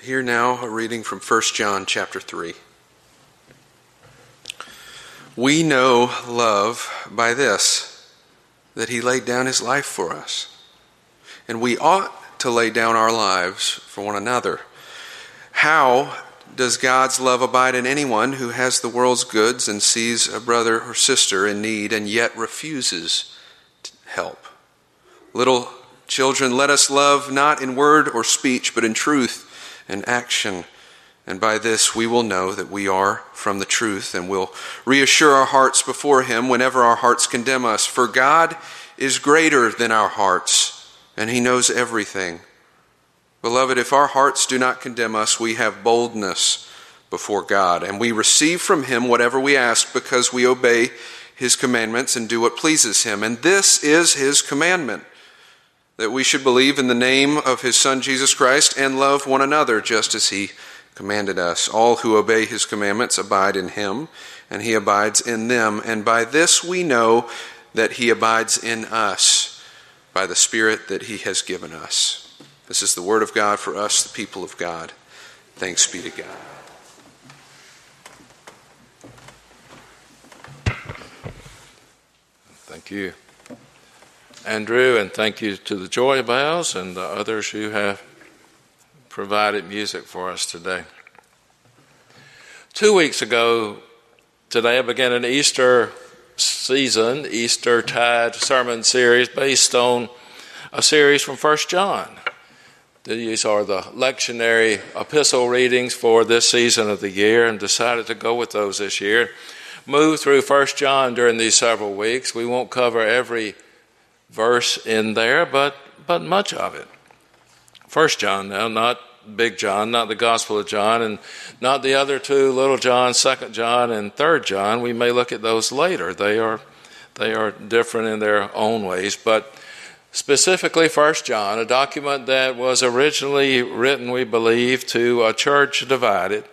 Here now a reading from 1 John chapter 3. We know love by this, that he laid down his life for us. And we ought to lay down our lives for one another. How does God's love abide in anyone who has the world's goods and sees a brother or sister in need and yet refuses help? Little children, let us love not in word or speech, but in truth and action. And by this we will know that we are from the truth and will reassure our hearts before Him whenever our hearts condemn us. For God is greater than our hearts, and He knows everything. Beloved, if our hearts do not condemn us, we have boldness before God, and we receive from Him whatever we ask because we obey His commandments and do what pleases Him. And this is His commandment that we should believe in the name of his Son Jesus Christ and love one another just as he commanded us. All who obey his commandments abide in him, and he abides in them. And by this we know that he abides in us, by the Spirit that he has given us. This is the word of God for us, the people of God. Thanks be to God. Thank you. Andrew, and thank you to the Joy Bells and the others who have provided music for us today. Two weeks ago, today I began an Easter season, Easter Tide sermon series based on a series from First John. These are the lectionary epistle readings for this season of the year, and decided to go with those this year. Move through First John during these several weeks. We won't cover every verse in there, but, but much of it. First John now, not Big John, not the Gospel of John, and not the other two, Little John, Second John, and Third John. We may look at those later. They are they are different in their own ways, but specifically First John, a document that was originally written, we believe, to a church divided,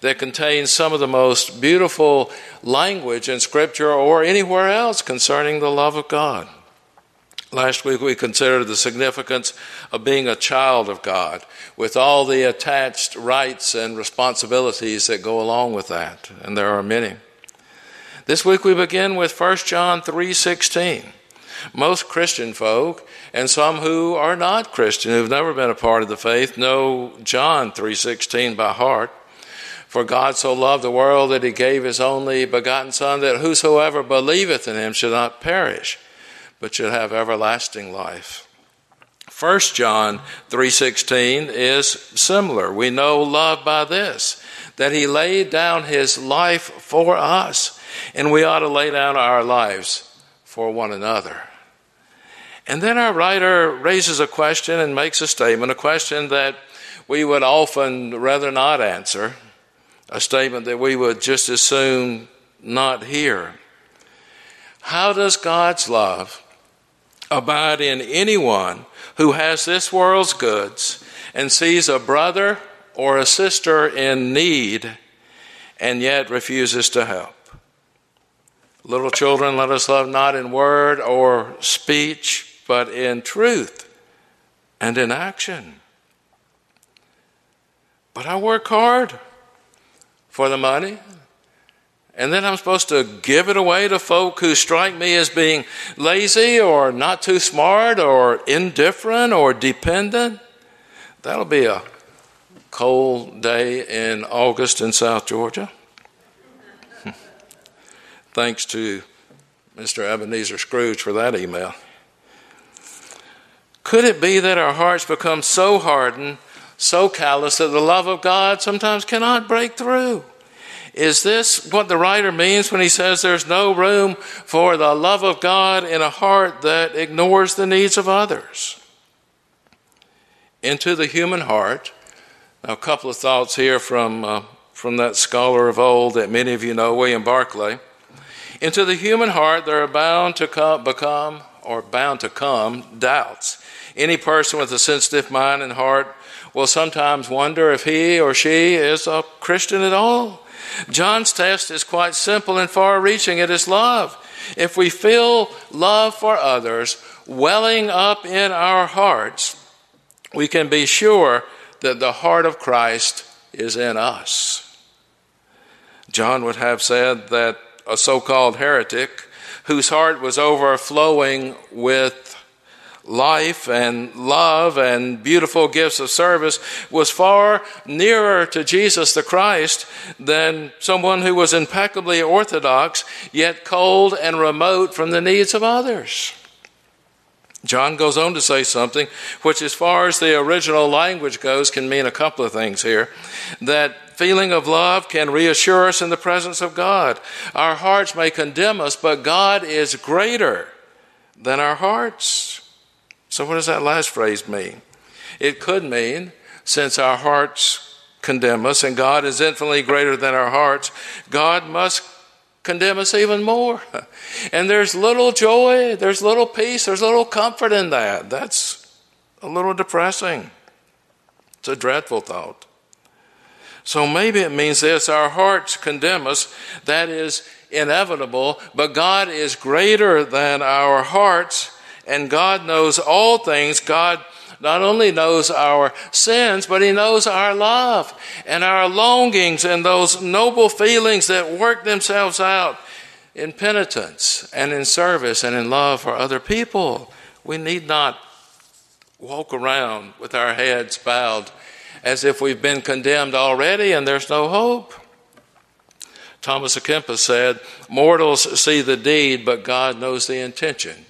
that contains some of the most beautiful language in Scripture or anywhere else concerning the love of God. Last week we considered the significance of being a child of God with all the attached rights and responsibilities that go along with that, and there are many. This week we begin with 1 John 3:16. Most Christian folk and some who are not Christian who've never been a part of the faith know John 3:16 by heart. For God so loved the world that he gave his only begotten son that whosoever believeth in him should not perish but should have everlasting life. 1 John 3:16 is similar. We know love by this that he laid down his life for us and we ought to lay down our lives for one another. And then our writer raises a question and makes a statement, a question that we would often rather not answer, a statement that we would just as soon not hear. How does God's love abide in anyone who has this world's goods and sees a brother or a sister in need and yet refuses to help. Little children, let us love not in word or speech, but in truth and in action. But I work hard for the money, and then I'm supposed to give it away to folk who strike me as being lazy or not too smart or indifferent or dependent. That'll be a cold day in August in South Georgia. Thanks to Mr. Ebenezer Scrooge for that email. Could it be that our hearts become so hardened, so callous, that the love of God sometimes cannot break through? Is this what the writer means when he says there's no room for the love of God in a heart that ignores the needs of others? Into the human heart, now a couple of thoughts here from, uh, from that scholar of old that many of you know, William Barclay. Into the human heart, there are bound to come, become, or bound to come, doubts. Any person with a sensitive mind and heart will sometimes wonder if he or she is a Christian at all. John's test is quite simple and far reaching it is love. If we feel love for others welling up in our hearts, we can be sure that the heart of Christ is in us. John would have said that a so called heretic whose heart was overflowing with life and love and beautiful gifts of service was far nearer to Jesus the Christ than someone who was impeccably orthodox, yet cold and remote from the needs of others. John goes on to say something which, as far as the original language goes, can mean a couple of things here. That feeling of love can reassure us in the presence of God. Our hearts may condemn us, but God is greater than our hearts. So, what does that last phrase mean? It could mean, since our hearts condemn us and God is infinitely greater than our hearts, God must condemn us even more. And there's little joy, there's little peace, there's little comfort in that. That's a little depressing. It's a dreadful thought. So maybe it means this our hearts condemn us. That is inevitable, but God is greater than our hearts and God knows all things. God not only knows our sins, but He knows our love and our longings and those noble feelings that work themselves out in penitence and in service and in love for other people. We need not walk around with our heads bowed as if we've been condemned already and there's no hope. Thomas à Kempis said, Mortals see the deed, but God knows the intention.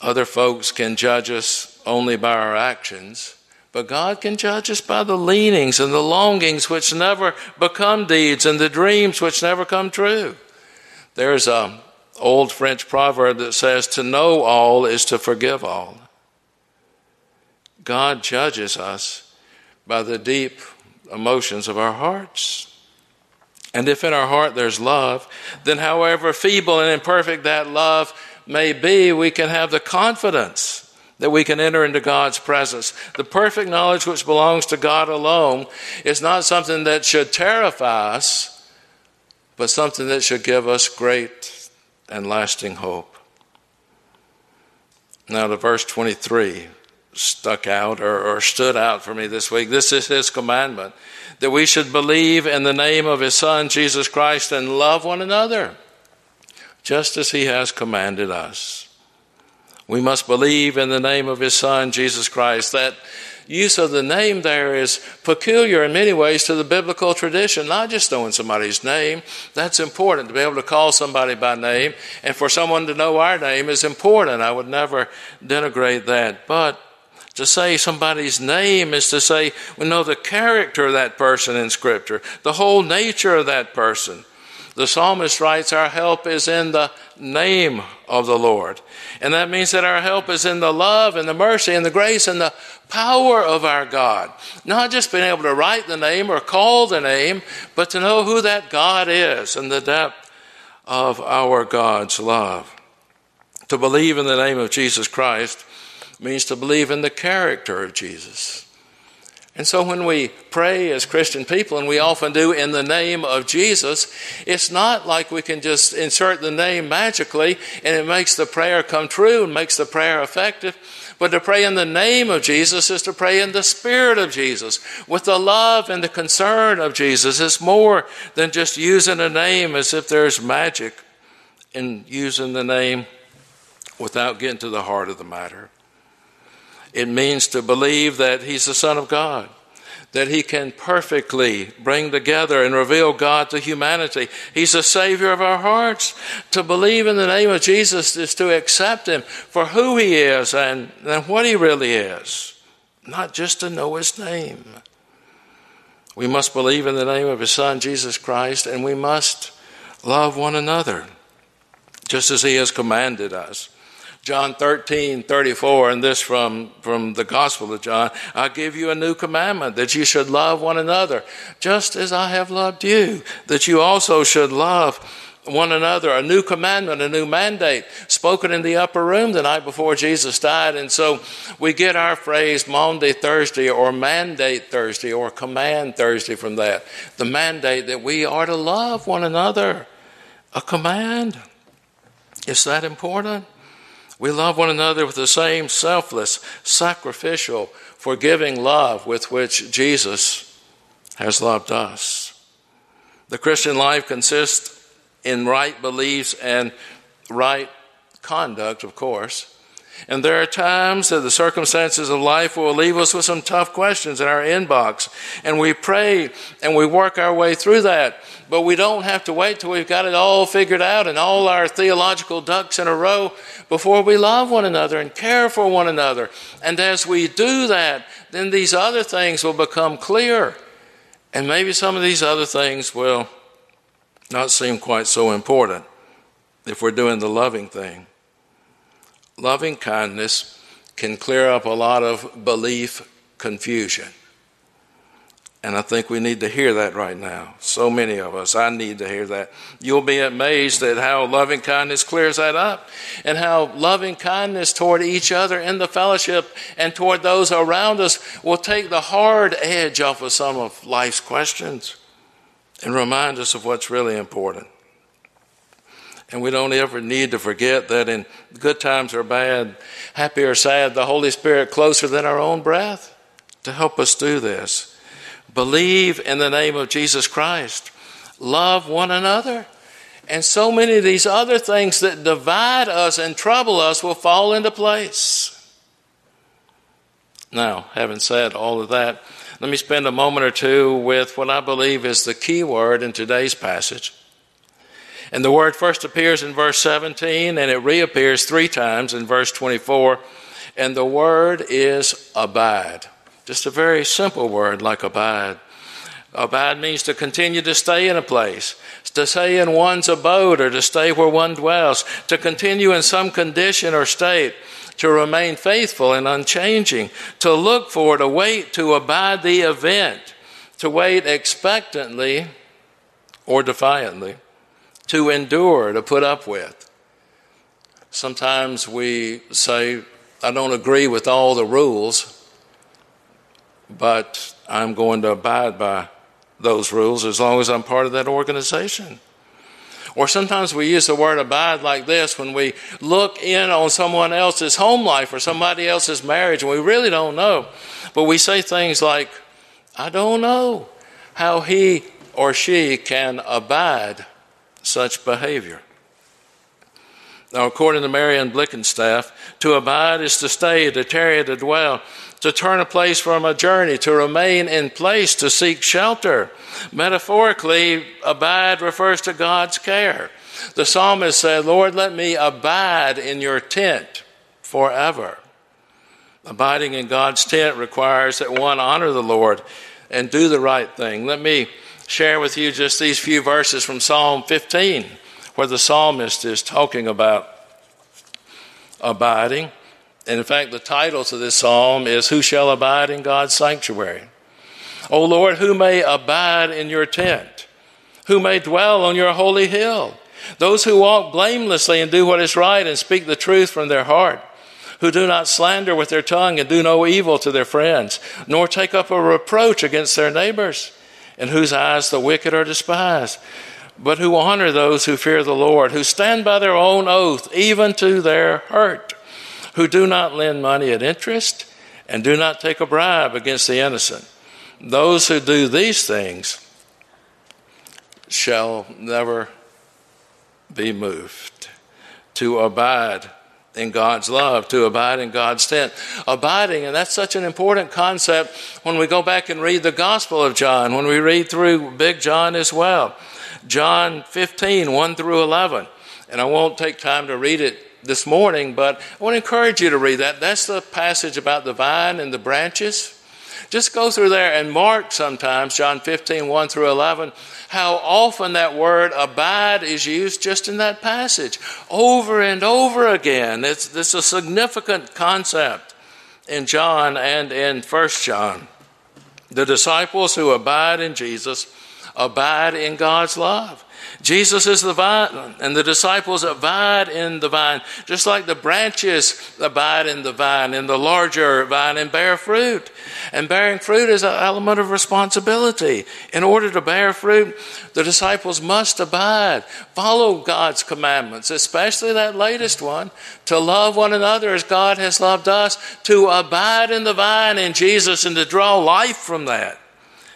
Other folks can judge us only by our actions, but God can judge us by the leanings and the longings which never become deeds and the dreams which never come true. There's a old French proverb that says to know all is to forgive all. God judges us by the deep emotions of our hearts. And if in our heart there's love, then however feeble and imperfect that love may be, we can have the confidence that we can enter into God's presence. The perfect knowledge which belongs to God alone is not something that should terrify us, but something that should give us great and lasting hope. Now, the verse 23 stuck out or, or, stood out for me this week. This is his commandment that we should believe in the name of his Son, Jesus Christ, and love one another just as he has commanded us. We must believe in the name of his Son, Jesus Christ. That use of the name there is peculiar in many ways to the biblical tradition, not just knowing somebody's name. That's important to be able to call somebody by name, and for someone to know our name is important. I would never denigrate that. But to say somebody's name is to say we know the character of that person in Scripture, the whole nature of that person. The psalmist writes, Our help is in the name of the Lord. And that means that our help is in the love and the mercy and the grace and the power of our God. Not just being able to write the name or call the name, but to know who that God is and the depth of our God's love. To believe in the name of Jesus Christ means to believe in the character of Jesus. And so when we pray as Christian people, and we often do in the name of Jesus, it's not like we can just insert the name magically and it makes the prayer come true and makes the prayer effective. But to pray in the name of Jesus is to pray in the Spirit of Jesus, with the love and the concern of Jesus. It's more than just using a name as if there's magic in using the name without getting to the heart of the matter. It means to believe that He's the Son of God, that He can perfectly bring together and reveal God to humanity. He's the Savior of our hearts. To believe in the name of Jesus is to accept Him for who He is and, and what He really is, not just to know His name. We must believe in the name of His Son, Jesus Christ, and we must love one another, just as He has commanded us. John 13, 34, and this from, from the Gospel of John I give you a new commandment that you should love one another, just as I have loved you, that you also should love one another. A new commandment, a new mandate spoken in the upper room the night before Jesus died. And so we get our phrase Maundy Thursday or mandate Thursday or command Thursday from that. The mandate that we are to love one another. A command. Is that important? We love one another with the same selfless, sacrificial, forgiving love with which Jesus has loved us. The Christian life consists in right beliefs and right conduct, of course. And there are times that the circumstances of life will leave us with some tough questions in our inbox. And we pray and we work our way through that. But we don't have to wait till we've got it all figured out and all our theological ducks in a row before we love one another and care for one another. And as we do that, then these other things will become clear. And maybe some of these other things will not seem quite so important if we're doing the loving thing loving kindness can clear up a lot of belief confusion. And I think we need to hear that right now. So many of us, I need to hear that. You'll be amazed at how loving kindness clears that up and how loving kindness toward each other in the fellowship and toward those around us will take the hard edge off of some of life's questions and remind us of what's really important. And we don't ever need to forget that in good times or bad, happy or sad, the Holy Spirit closer than our own breath to help us do this. Believe in the name of Jesus Christ. Love one another. And so many of these other things that divide us and trouble us will fall into place. Now, having said all of that, let me spend a moment or two with what I believe is the key word in today's passage. And the word first appears in verse 17 and it reappears three times in verse 24. And the word is abide. Just a very simple word like abide. Abide means to continue to stay in a place, to stay in one's abode or to stay where one dwells, to continue in some condition or state, to remain faithful and unchanging, to look for, to wait, to abide the event, to wait expectantly or defiantly to endure, to put up with. Sometimes we say, I don't agree with all the rules, but I'm going to abide by those rules as long as I'm part of that organization. Or sometimes we use the word abide like this when we look in on someone else's home life or somebody else's marriage and we really don't know. But we say things like, I don't know how he or she can abide such behavior. Now, according to Marion Blickenstaff, to abide is to stay, to tarry, to dwell, to turn a place from a journey, to remain in place, to seek shelter. Metaphorically, abide refers to God's care. The psalmist said, Lord, let me abide in your tent forever. Abiding in God's tent requires that one honor the Lord and do the right thing. Let me share with you just these few verses from Psalm 15, where the psalmist is talking about abiding. And in fact, the title to this psalm is Who Shall Abide in God's Sanctuary? O Lord, who may abide in your tent? Who may dwell on your holy hill? Those who walk blamelessly and do what is right and speak the truth from their heart, who do not slander with their tongue and do no evil to their friends, nor take up a reproach against their neighbors in whose eyes the wicked are despised, but who honor those who fear the Lord, who stand by their own oath, even to their hurt, who do not lend money at interest, and do not take a bribe against the innocent. Those who do these things shall never be moved. To abide in God's love, to abide in God's tent. Abiding, and that's such an important concept when we go back and read the Gospel of John, when we read through Big John as well. John 15, 1 through 11. And I won't take time to read it this morning, but I want to encourage you to read that. That's the passage about the vine and the branches. Just go through there and mark sometimes, John 15, 1 through 11, how often that word abide is used just in that passage over and over again. It's, it's a significant concept in John and in 1 John. The disciples who abide in Jesus abide in God's love. Jesus is the vine, and the disciples abide in the vine, just like the branches abide in the vine, in the larger vine, and bear fruit. And bearing fruit is an element of responsibility. In order to bear fruit, the disciples must abide, follow God's commandments, especially that latest one to love one another as God has loved us, to abide in the vine in Jesus, and to draw life from that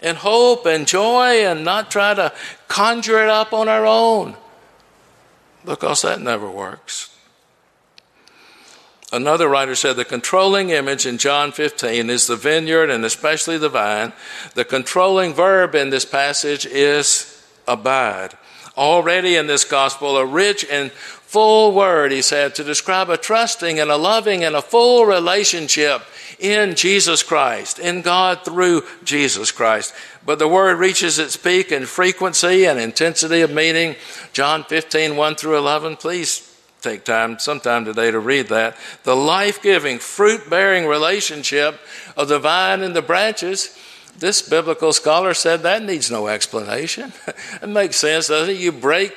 and hope and joy and not try to conjure it up on our own because that never works. Another writer said the controlling image in John 15 is the vineyard and especially the vine. The controlling verb in this passage is abide. Already in this gospel, a rich and full word, he said, to describe a trusting and a loving and a full relationship in Jesus Christ, in God through Jesus Christ. But the word reaches its peak in frequency and intensity of meaning. John 15, 1 through 11. Please take time, sometime today, to read that. The life giving, fruit bearing relationship of the vine and the branches. This biblical scholar said that needs no explanation. it makes sense, doesn't it? You break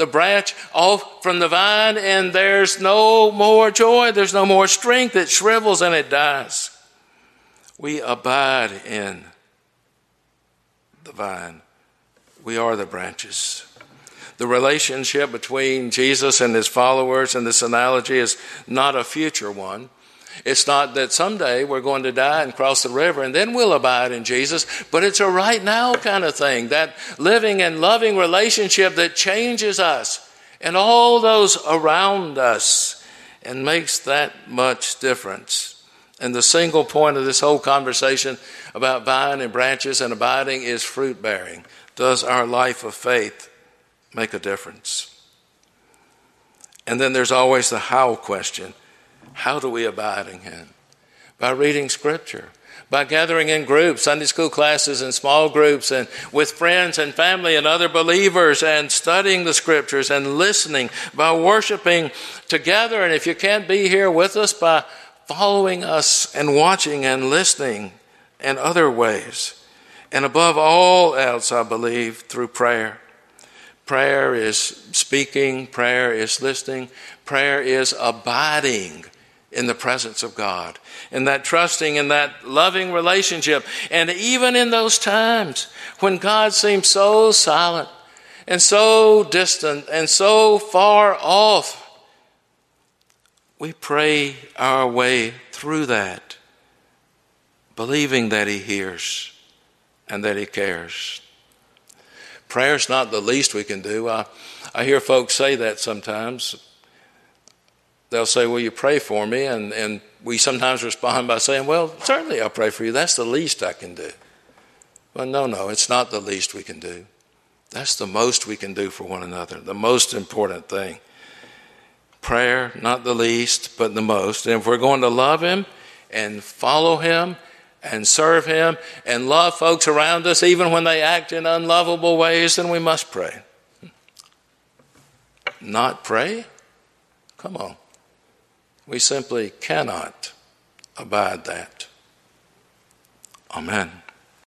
the branch off from the vine, and there's no more joy, there's no more strength. It shrivels and it dies. We abide in the vine, we are the branches. The relationship between Jesus and his followers in this analogy is not a future one. It's not that someday we're going to die and cross the river and then we'll abide in Jesus, but it's a right now kind of thing. That living and loving relationship that changes us and all those around us and makes that much difference. And the single point of this whole conversation about vine and branches and abiding is fruit bearing. Does our life of faith make a difference? And then there's always the how question how do we abide in Him? By reading Scripture, by gathering in groups, Sunday school classes and small groups, and with friends and family and other believers, and studying the Scriptures and listening, by worshiping together. And if you can't be here with us, by following us and watching and listening and other ways. And above all else, I believe, through prayer. Prayer is speaking, prayer is listening, prayer is abiding in the presence of God, in that trusting, in that loving relationship. And even in those times when God seems so silent and so distant and so far off, we pray our way through that, believing that He hears and that He cares. Prayer's not the least we can do. I, I hear folks say that sometimes they'll say, Will you pray for me? And, and we sometimes respond by saying, Well, certainly I'll pray for you. That's the least I can do. Well, no, no, it's not the least we can do. That's the most we can do for one another, the most important thing. Prayer, not the least, but the most. And if we're going to love Him and follow Him and serve Him and love folks around us, even when they act in unlovable ways, then we must pray. Not pray? Come on. We simply cannot abide that. Amen.